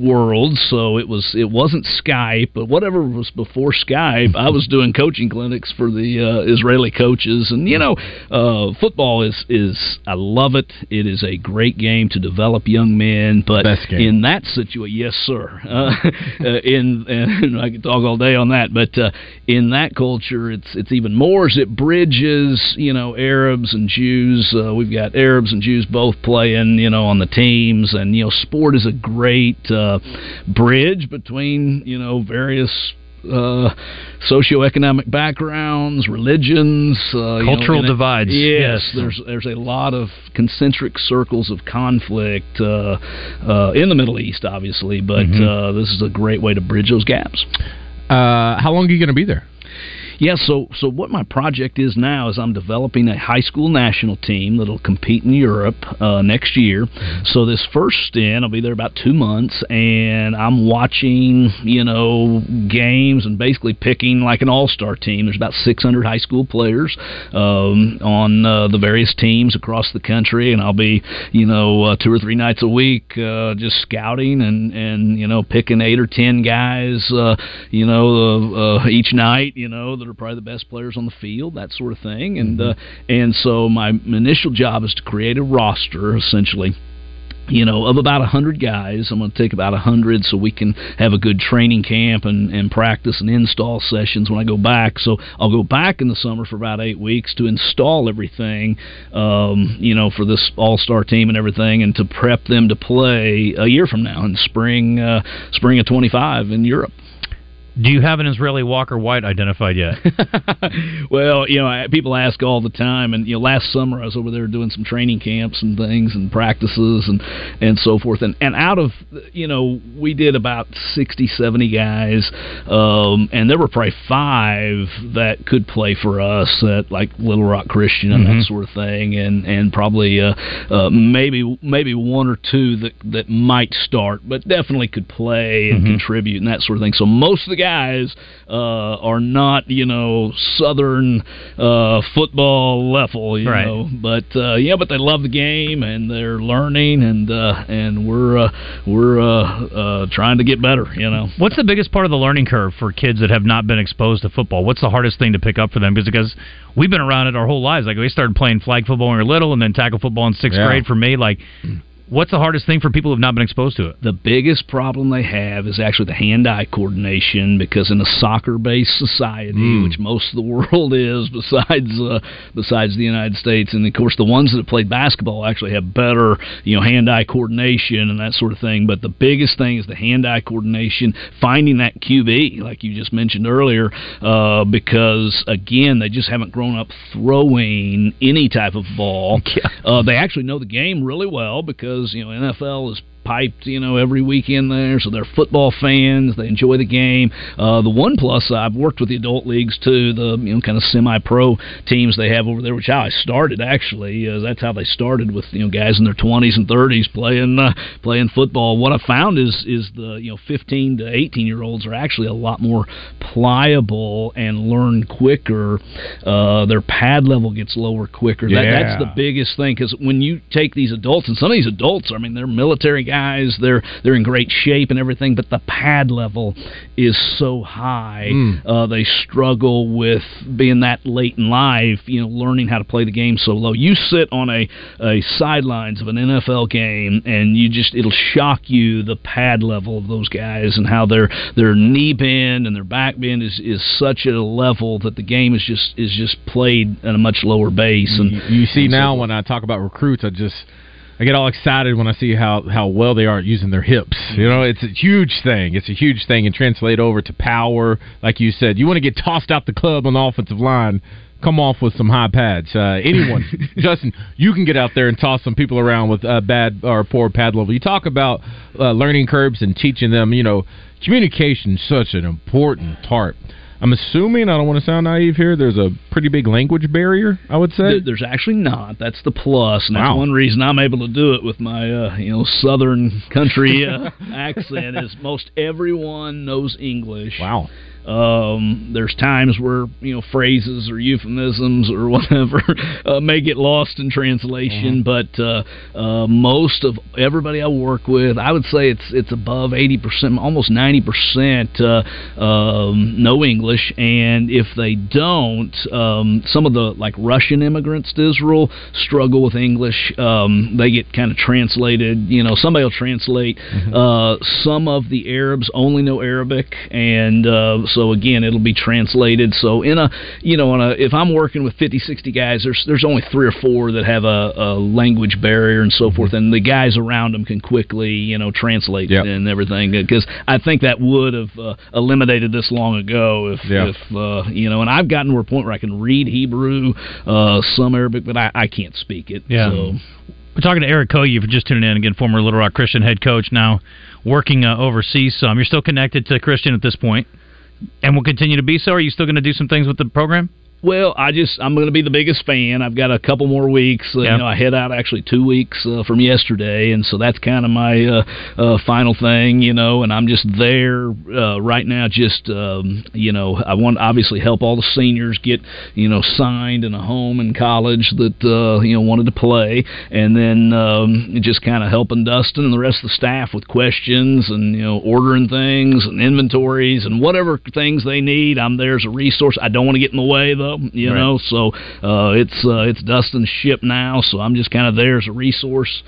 world so it was it wasn't skype but whatever was before skype i was doing coaching clinics for the uh, israeli coaches. And you know uh, football is is i love it. It is a great game to develop young men but in that situation yes sir. [laughs] Uh, uh, in and i could talk all day on that but uh, in that culture it's it's even more as it bridges you know arabs and jews. Uh, we've got arabs and jews both playing you know on the teams and you know sport is a great uh, bridge between you know various uh, socioeconomic backgrounds, religions, uh, you know, Cultural divides. Yes, Yes. there's there's a lot of concentric circles of conflict uh, uh, in the Middle East, obviously, but Mhm. uh, this is a great way to bridge those gaps. Uh, how long are you going to be there? Yeah, so so what my project is now is I'm developing a high school national team that'll compete in Europe uh, next year. So this first stint, I'll be there about two months, and I'm watching you know games and basically picking like an all star team. There's about 600 high school players um, on uh, the various teams across the country, and I'll be you know uh, two or three nights a week uh, just scouting and and you know picking eight or ten guys uh, you know uh, uh, each night you know that are probably the best players on the field that sort of thing and uh, and so my initial job is to create a roster essentially you know, of about a hundred guys, I'm going to take about a hundred so we can have a good training camp and, and practice and install sessions when I go back. So I'll go back in the summer for about eight weeks to install everything, um, you know, for this All Star team and everything, and to prep them to play a year from now in spring, uh, spring of 25 in Europe. Do you have an Israeli Walker White identified yet? [laughs] well, you know, I- people ask all the time, and you know, last summer I was over there doing some training camps and things and practices and and so forth, and and out of you know, we did about 60, 70 guys, um, and there were probably five that could play for us at like Little Rock Christian and Mhm. that sort of thing, and and probably uh, uh, maybe maybe one or two that that might start, but definitely could play and Mhm. contribute and that sort of thing. So most of the guys uh, are not, you know, southern uh, football level, you Right. know. But uh, yeah, but they love the game and they're learning, and uh, and we're uh, we're uh, uh, trying to get better, you know. What's the biggest part of the learning curve for kids that have not been exposed to football? What's the hardest thing to pick up for them? Because because we've been around it our whole lives. Like we started playing flag football when we were little, and then tackle football in sixth Yeah. grade. For me, like, what's the hardest thing for people who have not been exposed to it? The biggest problem they have is actually the hand-eye coordination because in a soccer-based society, Mm. which most of the [laughs] world is, besides uh, besides the United States, and of course the ones that have played basketball actually have better, you know, hand-eye coordination and that sort of thing. But the biggest thing is the hand-eye coordination, finding that QB, like you just mentioned earlier, uh, because again they just haven't grown up throwing any type of ball. [laughs] Uh, they actually know the game really well because you know NFL is piped you know every weekend there so they're football fans they enjoy the game. Uh, the one plus I've worked with the adult leagues too the you know kind of semi-pro teams they have over there which how I started actually uh, that's how they started with you know guys in their 20s and 30s playing uh, playing football. What I found is is the you know 15 to 18 year olds are actually a lot more pliable and learn quicker. Uh, their pad level gets lower quicker. That, that's the biggest thing because when you take these adults and some of these adults I mean they're military guys. They're they're in great shape and everything, but the pad level is so high. Mm. Uh, they struggle with being that late in life. You know, learning how to play the game so low. You sit on a a sidelines of an NFL game, and you just it'll shock you the pad level of those guys and how their their knee bend and their back bend is is such at a level that the game is just is just played at a much lower base. And You, you see and so now when I talk about recruits, I just I get all excited when I see how how well they are at using their hips. You know, it's a huge thing. It's a huge thing, and translate over to power. Like you said, you want to get tossed out the club on the offensive line. Come off with some high pads. Uh, anyone, [laughs] Justin, you can get out there and toss some people around with uh, bad or poor pad level. You talk about uh, learning curves and teaching them. You know, communication is such an important part. I'm assuming I don't want to sound naive here. There's a pretty big language barrier. I would say There- There's actually not. That's the plus, and that's Wow. one reason I'm able to do it with my uh, you know southern country uh, [laughs] accent. Is most everyone knows English. Wow. Um, there's times where you know phrases or euphemisms or [laughs] whatever uh, may get lost in translation, but uh, uh, most of everybody I work with, I would say it's it's above eighty percent, almost ninety percent, uh, um, know English, and if they don't, um, some of the like Russian immigrants to Israel struggle with English. Um, they get kind of translated. You know, somebody will translate. Uh, some of the Arabs only know Arabic, and uh, so again, it'll be translated. So in a, you know, on a, if I'm working with 50, 60 guys, there's there's only three or four that have a, a language barrier and so forth, and the guys around them can quickly, you know, translate and everything. Because I think that would have uh, eliminated this long ago if, Yeah. if uh, you know. And I've gotten to a point where I can read Hebrew, uh, some Arabic, but I, I can't speak it. Yeah. So. We're talking to Eric Cohu for just tuning in again, former Little Rock Christian head coach, now working uh, overseas some. You're still connected to Christian at this point, and will continue to be so. Are you still going to do some things with the program? Well, I just I'm going to be the biggest fan. I've got a couple more weeks. Uh, Yeah. You know, I head out actually two weeks uh, from yesterday, and so that's kind of my uh, uh, final thing. You know, and I'm just there uh, right now. Just um, you know, I want to obviously help all the seniors get you know signed in a home in college that uh, you know wanted to play, and then um, just kind of helping Dustin and the rest of the staff with questions and you know ordering things and inventories and whatever things they need. I'm there as a resource. I don't want to get in the way though, you Right. know. So uh, it's uh, it's Dustin's ship now, so I'm just kind of there as a resource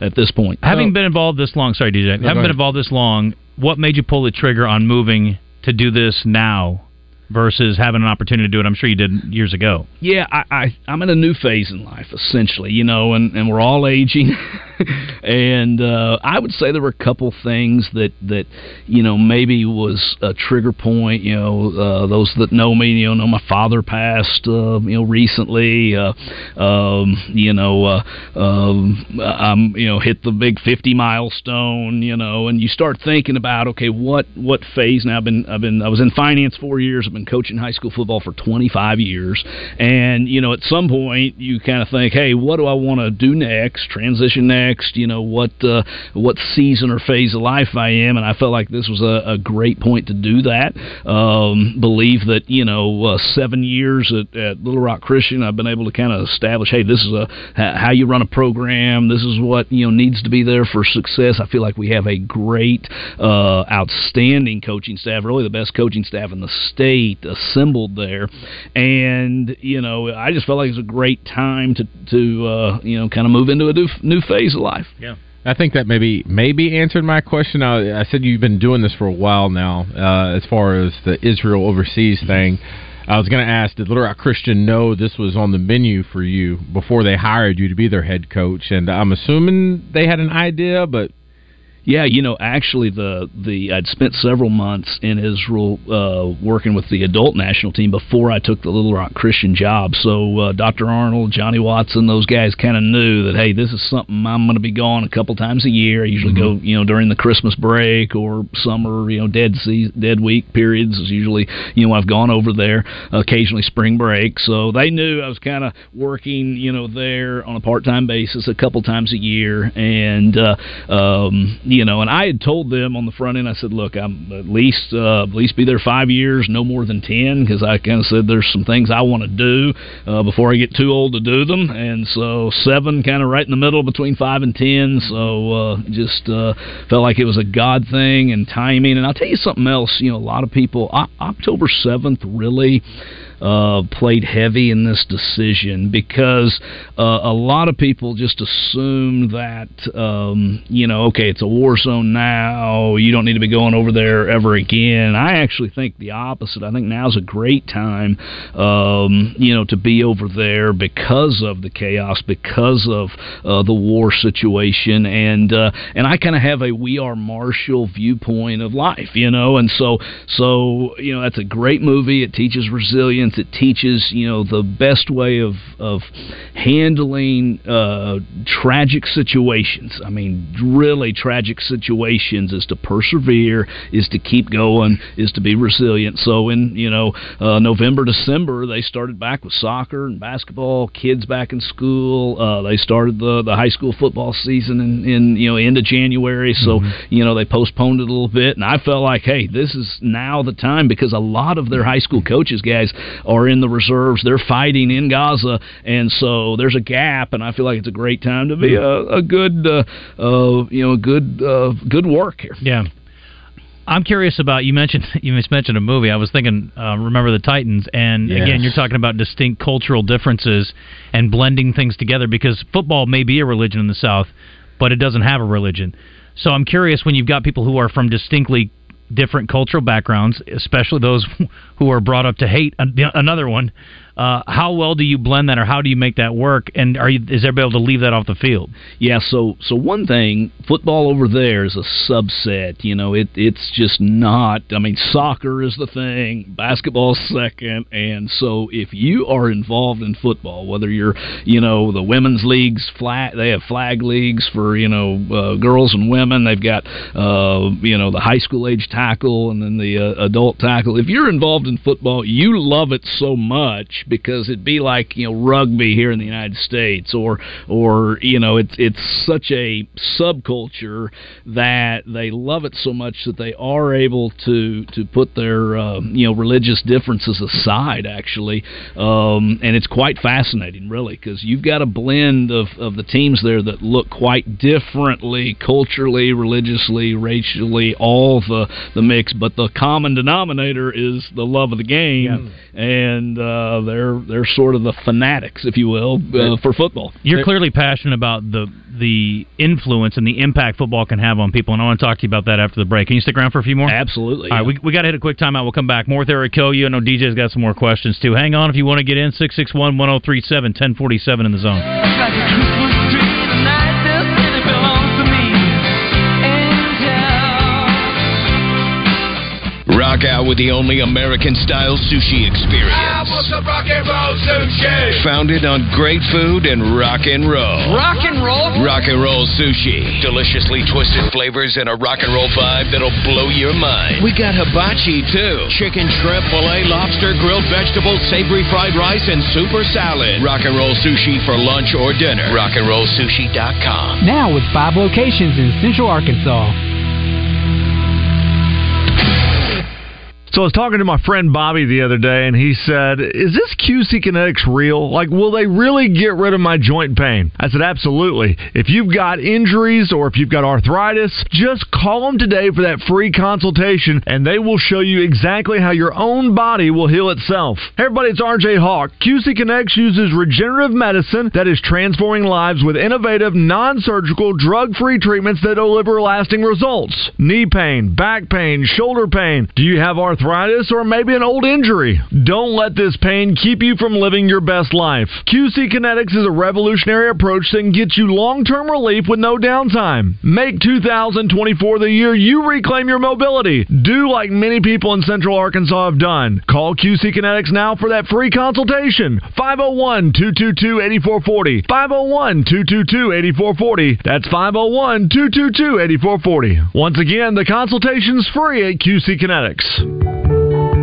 at this point. Having been involved this long, sorry, DJ, having been involved this long, what made you pull the trigger on moving to do this now versus having an opportunity to do it? I'm sure you did years ago. yeah, I, I I'm in a new phase in life, essentially, you know, and and we're all aging, [laughs] [laughs] and uh, I would say there were a couple things that that you know maybe was a trigger point. You know, uh, those that know me, you know, my father passed, uh, you know, recently. Uh, um, you know, uh, um, I'm you know hit the big 50 milestone. You know, and you start thinking about okay, what what phase now? I've been I've been I was in finance four years. I've been coaching high school football for 25 years, and you know, at some point you kind of think, hey, what do I want to do next? Transition next? You know, what uh, what season or phase of life I am? And I felt like this was a, a great point to do that. Um, believe that you know, uh, seven years at, at Little Rock Christian, I've been able to kind of establish, hey, this is a how you run a program. This is what you know needs to be there for success. I feel like we have a great, uh, outstanding coaching staff, really the best coaching staff in the state assembled there, and you know, I just felt like it was a great time to to uh, you know kind of move into a new new phase of life. Yeah. I think that maybe maybe answered my question. I, I said you've been doing this for a while now, uh, as far as the Israel overseas thing. I was going to ask, did Little Rock Christian know this was on the menu for you before they hired you to be their head coach? And I'm assuming they had an idea, but Yeah, you know, actually, the the I'd spent several months in Israel uh, working with the adult national team before I took the Little Rock Christian job. So uh, Dr. Arnold, Johnny Watson, those guys kind of knew that hey, this is something I'm going to be gone a couple times a year. I usually go, you know, during the Christmas break or summer, you know, dead sea, dead week periods is usually you know I've gone over there. Occasionally spring break, so they knew I was kind of working, you know, there on a part time basis a couple times a year, and uh, um, you know, and I had told them on the front end, I said, look, I'm at least uh, at least be there five years, no more than ten, because I kind of said there's some things I want to do uh, before I get too old to do them, and so seven, kind of right in the middle between five and ten. So uh, just uh, felt like it was a God thing and timing. And I'll tell you something else. You know, a lot of people O- October seventh really uh, played heavy in this decision because uh, a lot of people just assume that um, you know, okay, it's a war zone now. You don't need to be going over there ever again. I actually think the opposite. I think now's a great time, um, you know, to be over there because of the chaos, because of uh, the war situation, and uh, and I kind of have a we are Marshall viewpoint of life, you know, and so so you know that's a great movie. It teaches resilience. It teaches you know the best way of of handling uh, tragic situations. I mean, really tragic situations is to persevere, is to keep going, is to be resilient. So in you know uh, November, December, they started back with soccer and basketball. Kids back in school. Uh, they started the the high school football season in, in you know end of January. So you know they postponed it a little bit, and I felt like, hey, this is now the time because a lot of their high school coaches, guys, are in the reserves. They're fighting in Gaza, and so there's a gap, and I feel like it's a great time to be a, a good, uh, uh, you know, a good, uh, good work here. Yeah. I'm curious about you mentioned [laughs] you mentioned a movie. I was thinking, uh, remember the Titans, and Yes. again, you're talking about distinct cultural differences and blending things together because football may be a religion in the South, but it doesn't have a religion. So I'm curious when you've got people who are from distinctly different cultural backgrounds, especially those [laughs] who are brought up to hate another one. Uh, how well do you blend that, or how do you make that work? And are you is everybody able to leave that off the field? Yeah, so so one thing, football over there is a subset. You know, it it's just not. I mean, soccer is the thing, basketball second, and so if you are involved in football, whether you're, you know, the women's leagues flat, they have flag leagues for you know uh, girls and women. They've got uh, you know the high school age tackle and then the uh, adult tackle. If you're involved in football, you love it so much because it'd be like you know rugby here in the United States, or or you know it's it's such a subculture that they love it so much that they are able to to put their uh, you know religious differences aside actually, um, and it's quite fascinating really because you've got a blend of of the teams there that look quite differently culturally, religiously, racially, all the the mix, but the common denominator is the love of the game, and uh, they're they're sort of the fanatics, if you will, uh, for football. You're clearly passionate about the the influence and the impact football can have on people, and I want to talk to you about that after the break. Can you stick around for a few more? Absolutely. All right, we, we got to hit a quick timeout. We'll come back. More with Eric Cohu. I know DJ's got some more questions too. Hang on if you want to get in. 661 1037 1047 in the zone. Rock out with the only American style sushi experience. I want some rock and roll sushi. Founded on great food and rock and roll. Rock and roll? Rock and roll sushi. Deliciously twisted flavors and a rock and roll vibe that'll blow your mind. We got hibachi too. Chicken, shrimp, filet, lobster, grilled vegetables, savory fried rice, and super salad. Rock and roll sushi for lunch or dinner. Rockandrollsushi.com. Now with five locations in Central Arkansas. So I was talking to my friend Bobby the other day, and he said, "Is this QC Kinetics real? Like, will they really get rid of my joint pain?" I said, "Absolutely. If you've got injuries or if you've got arthritis, just call them today for that free consultation, and they will show you exactly how your own body will heal itself." Hey everybody, it's RJ Hawk. QC Kinetics uses regenerative medicine that is transforming lives with innovative, non-surgical, drug-free treatments that deliver lasting results. Knee pain, back pain, shoulder pain. Do you have arthritis or maybe an old injury? Don't let this pain keep you from living your best life. QC Kinetics is a revolutionary approach that can get you long-term relief with no downtime. Make 2024 the year you reclaim your mobility. Do like many people in Central Arkansas have done. Call QC Kinetics now for that free consultation. 501-222-8440. 501-222-8440. That's 501-222-8440. Once again, the consultation's free at QC Kinetics.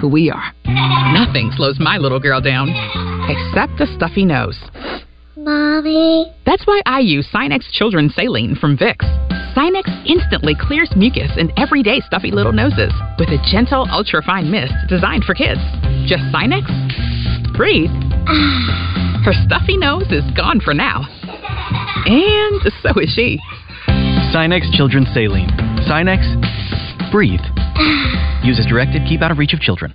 who we are. Nothing slows my little girl down, except a stuffy nose. Mommy. That's why I use Sinex Children's Saline from Vicks. Sinex instantly clears mucus in everyday stuffy little noses with a gentle, ultra-fine mist designed for kids. Just Sinex? Breathe. Ah. Her stuffy nose is gone for now. And so is she. Sinex Children's Saline. Sinex, breathe. Use as directed, keep out of reach of children.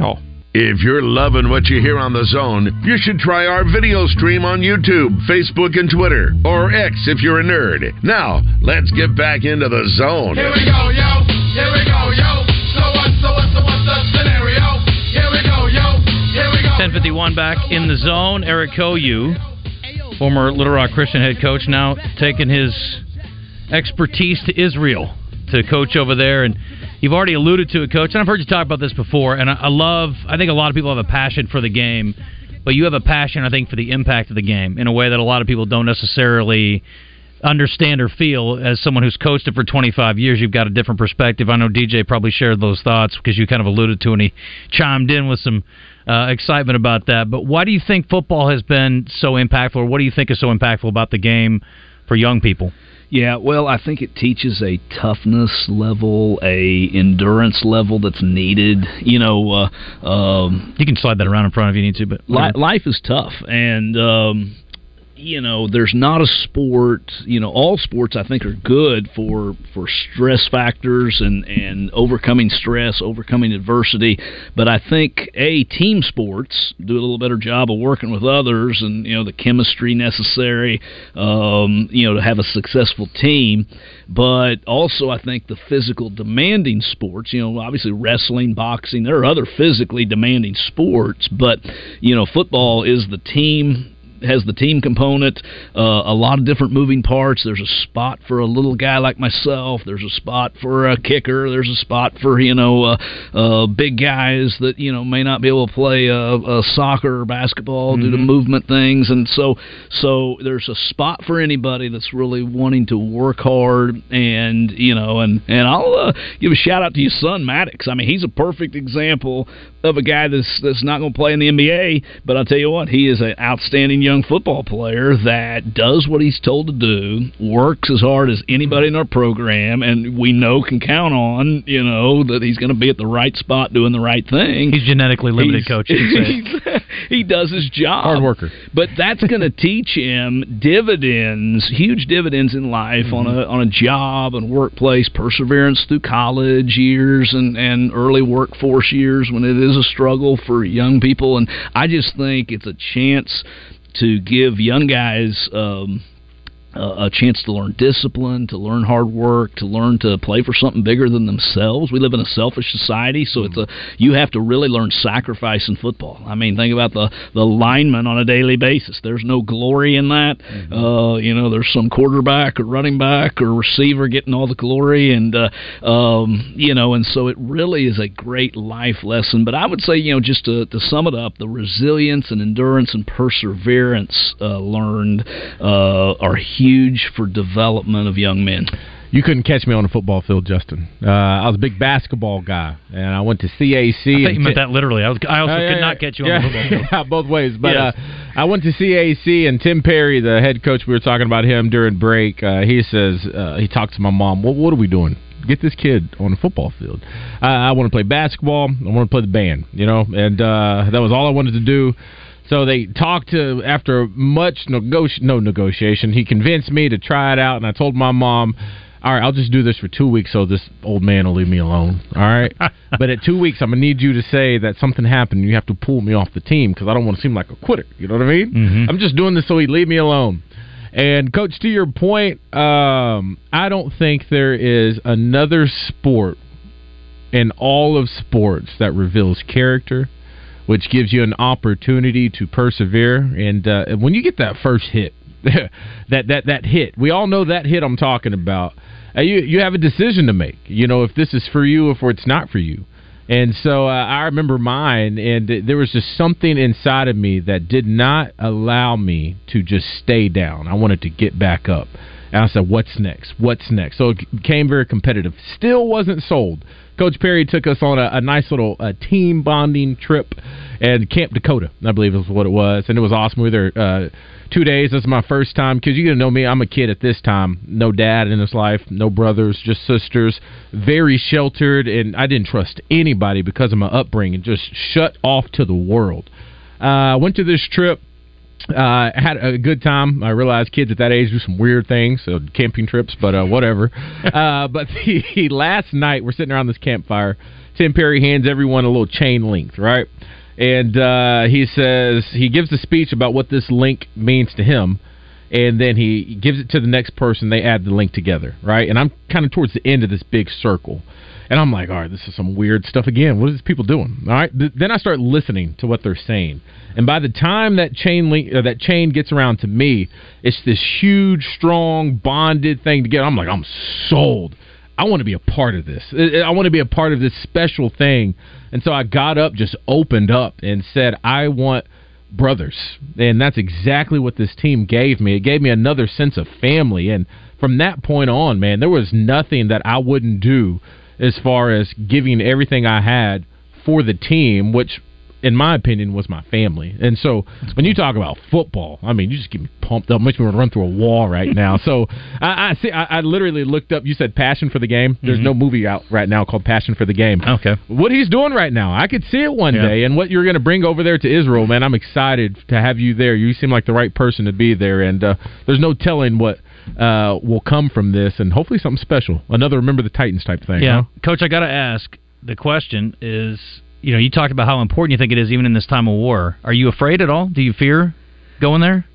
If you're loving what you hear on the zone, you should try our video stream on YouTube, Facebook, and Twitter, or X if you're a nerd. Now, let's get back into the zone. Here we go, yo. Here we go, yo. So what, so what, so what's the scenario? Here we go, yo. Here we go. 1051 back in the zone. Eric Cohu, former Little Rock Christian head coach, now taking his expertise to Israel to coach over there. And you've already alluded to it, coach. And I've heard you talk about this before. And I, I love, I think a lot of people have a passion for the game, but you have a passion, I think, for the impact of the game in a way that a lot of people don't necessarily understand or feel as someone who's coached it for 25 years you've got a different perspective i know dj probably shared those thoughts because you kind of alluded to and he chimed in with some uh, excitement about that but why do you think football has been so impactful or what do you think is so impactful about the game for young people Yeah, well, I think it teaches a toughness level, a endurance level that's needed. You know, uh, um, you can slide that around in front if you need to, but li- life is tough, and um, you know, there's not a sport. You know, all sports I think are good for for stress factors and and overcoming stress, overcoming adversity. But I think a team sports do a little better job of working with others, and you know, the chemistry necessary, um, you know, to have a successful team. But also, I think the physical demanding sports. You know, obviously wrestling, boxing. There are other physically demanding sports, but you know, football is the team has the team component, uh, a lot of different moving parts. There's a spot for a little guy like myself. There's a spot for a kicker. There's a spot for you know uh, uh, big guys that you know may not be able to play uh, uh, soccer or basketball due to Mm-hmm. movement things, and so so there's a spot for anybody that's really wanting to work hard and you know and and I'll uh, give a shout out to your son Maddox. I mean he's a perfect example of a guy that's that's not going to play in the NBA, but I'll tell you what, he is an outstanding young football player that does what he's told to do, works as hard as anybody in our program, and we know can count on you know that he's going to be at the right spot doing the right thing. He's genetically limited, He's- coach. [laughs] You could say. he does his job. Hard worker. But that's going [laughs] to teach him dividends, huge dividends in life on mm-hmm. a on a job and workplace, perseverance through college years and and early workforce years when it is a struggle for young people. And I just think it's a chance to give young guys. Um, a chance to learn discipline, to learn hard work, to learn to play for something bigger than themselves. We live in a selfish society, so it's a you have to really learn sacrifice in football. I mean, think about the the lineman on a daily basis. There's no glory in that. Uh, you know, there's some quarterback or running back or receiver getting all the glory, and uh, um, you know, and so it really is a great life lesson. But I would say, you know, just to, to sum it up, the resilience and endurance and perseverance uh, learned uh, are huge for development of young men. You couldn't catch me on the football field, Justin. Uh, I was a big basketball guy, and I went to CAC. I thought and you meant that literally. I was. I also Oh, yeah, could not yeah, catch you yeah. on the football field. Yeah, [laughs] both ways. But Yes. uh, I went to CAC, and Tim Perry, the head coach, we were talking about him during break. Uh, he says uh, he talked to my mom. What, what are we doing? Get this kid on the football field. Uh, I want to play basketball. I want to play the band. You know, and uh, that was all I wanted to do. So they talked to after much negoti- no negotiation. He convinced me to try it out, and I told my mom. all right, I'll just do this for two weeks so this old man will leave me alone. All right. [laughs] but at two weeks, I'm going to need you to say that something happened and you have to pull me off the team because I don't want to seem like a quitter. You know what I mean? Mm-hmm. I'm just doing this so he'd leave me alone. And, Coach, to your point, um, I don't think there is another sport in all of sports that reveals character, which gives you an opportunity to persevere. And uh, when you get that first hit, [laughs] that that that hit, we all know that hit I'm talking about. Uh, you you have a decision to make. You know if this is for you or if it's not for you. And so uh, I remember mine, and there was just something inside of me that did not allow me to just stay down. I wanted to get back up. And I said, "What's next? What's next?" So it became very competitive. Still wasn't sold. Coach Perry took us on a, a nice little uh, team bonding trip and Camp Dakota, I believe is what it was, and it was awesome. We were there uh, two days. This is my first time because you gotta know me. I'm a kid at this time. No dad in his life, no brothers, just sisters. Very sheltered, and I didn't trust anybody because of my upbringing. Just shut off to the world. I uh, went to this trip uh, had a good time. I realized kids at that age do some weird things, so camping trips, but uh, whatever. [laughs] uh, but [laughs] the, last night we're sitting around this campfire. Tim Perry hands everyone a little chain link, right? And uh, he says he gives a speech about what this link means to him, and then he gives it to the next person. They add the link together, right? And I'm kind of towards the end of this big circle. And I'm like, all right, this is some weird stuff again. What are these people doing? All right. Th- then I start listening to what they're saying. And by the time that chain link, uh, that chain gets around to me, it's this huge, strong, bonded thing together. I'm like, I'm sold. I want to be a part of this. I want to be a part of this special thing. And so I got up, just opened up, and said, I want brothers. And that's exactly what this team gave me. It gave me another sense of family. And from that point on, man, there was nothing that I wouldn't do as far as giving everything I had for the team, which in my opinion, was my family. And so when you talk about football, I mean, you just get me pumped up, makes me want to run through a wall right now. so [laughs] I, I see. I, I, literally looked up. You said Passion for the Game. There's mm-hmm. no movie out right now called Passion for the Game. Okay. What he's doing right now, I could see it one yeah. day. And what you're going to bring over there to Israel, man, I'm excited to have you there. You seem like the right person to be there, and uh, there's no telling what uh, will come from this, and hopefully something special. Another remember the Titans type thing. Yeah, huh? Coach, I got to ask. The question is you know, you talked about how important you think it is even in this time of war. Are you afraid at all? Do you fear going there?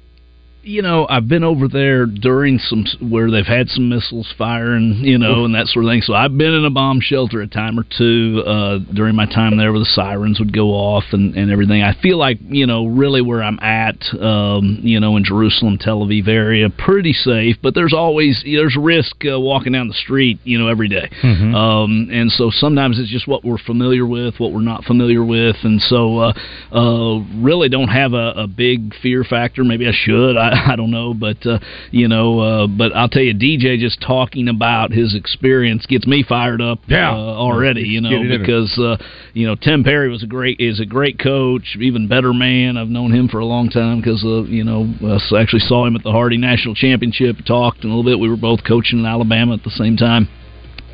You know, I've been over there during some where they've had some missiles firing, you know, and that sort of thing. So I've been in a bomb shelter a time or two uh, during my time there, where the sirens would go off and, and everything. I feel like you know, really where I'm at, um, you know, in Jerusalem, Tel Aviv area, pretty safe. But there's always there's risk uh, walking down the street, you know, every day. Mm-hmm. Um, and so sometimes it's just what we're familiar with, what we're not familiar with, and so uh, uh, really don't have a, a big fear factor. Maybe I should. I, [laughs] I don't know, but uh, you know, uh, but I'll tell you, DJ just talking about his experience gets me fired up yeah. uh, already. You know, because uh, you know Tim Perry was a great is a great coach, even better man. I've known him for a long time because uh, you know I actually saw him at the Harding National Championship, talked a little bit. We were both coaching in Alabama at the same time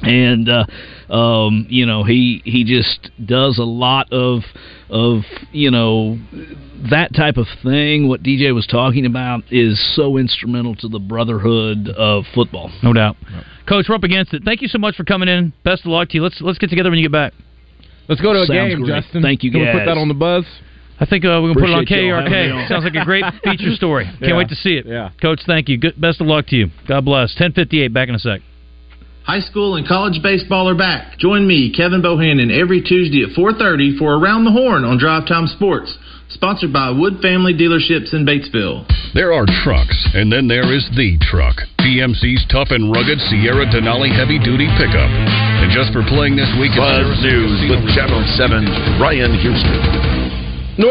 and uh, um, you know he he just does a lot of of you know that type of thing. What DJ was talking about is so instrumental to the brotherhood of football, no doubt. Coach, we're up against it. Thank you so much for coming in. Best of luck to you. Let's let's get together when you get back. Let's go to a Sounds game, great. Justin. Thank you, Can guys. we put that on the buzz? I think uh, we can Appreciate put it y'all on having me KRK. on. Sounds like a great feature story. [laughs] Can't Yeah. wait to see it. Yeah. Coach, thank you. Good, best of luck to you. God bless. 1058, back in a sec. High school and college baseball are back. Join me, Kevin Bohannon, every Tuesday at 4:30 for Around the Horn on Drive Time Sports, sponsored by Wood Family Dealerships in Batesville. There are trucks, and then there is the truck. GMC's tough and rugged Sierra Denali heavy duty pickup. And just for playing this week, Buzz News with Channel 7's Ryan Houston.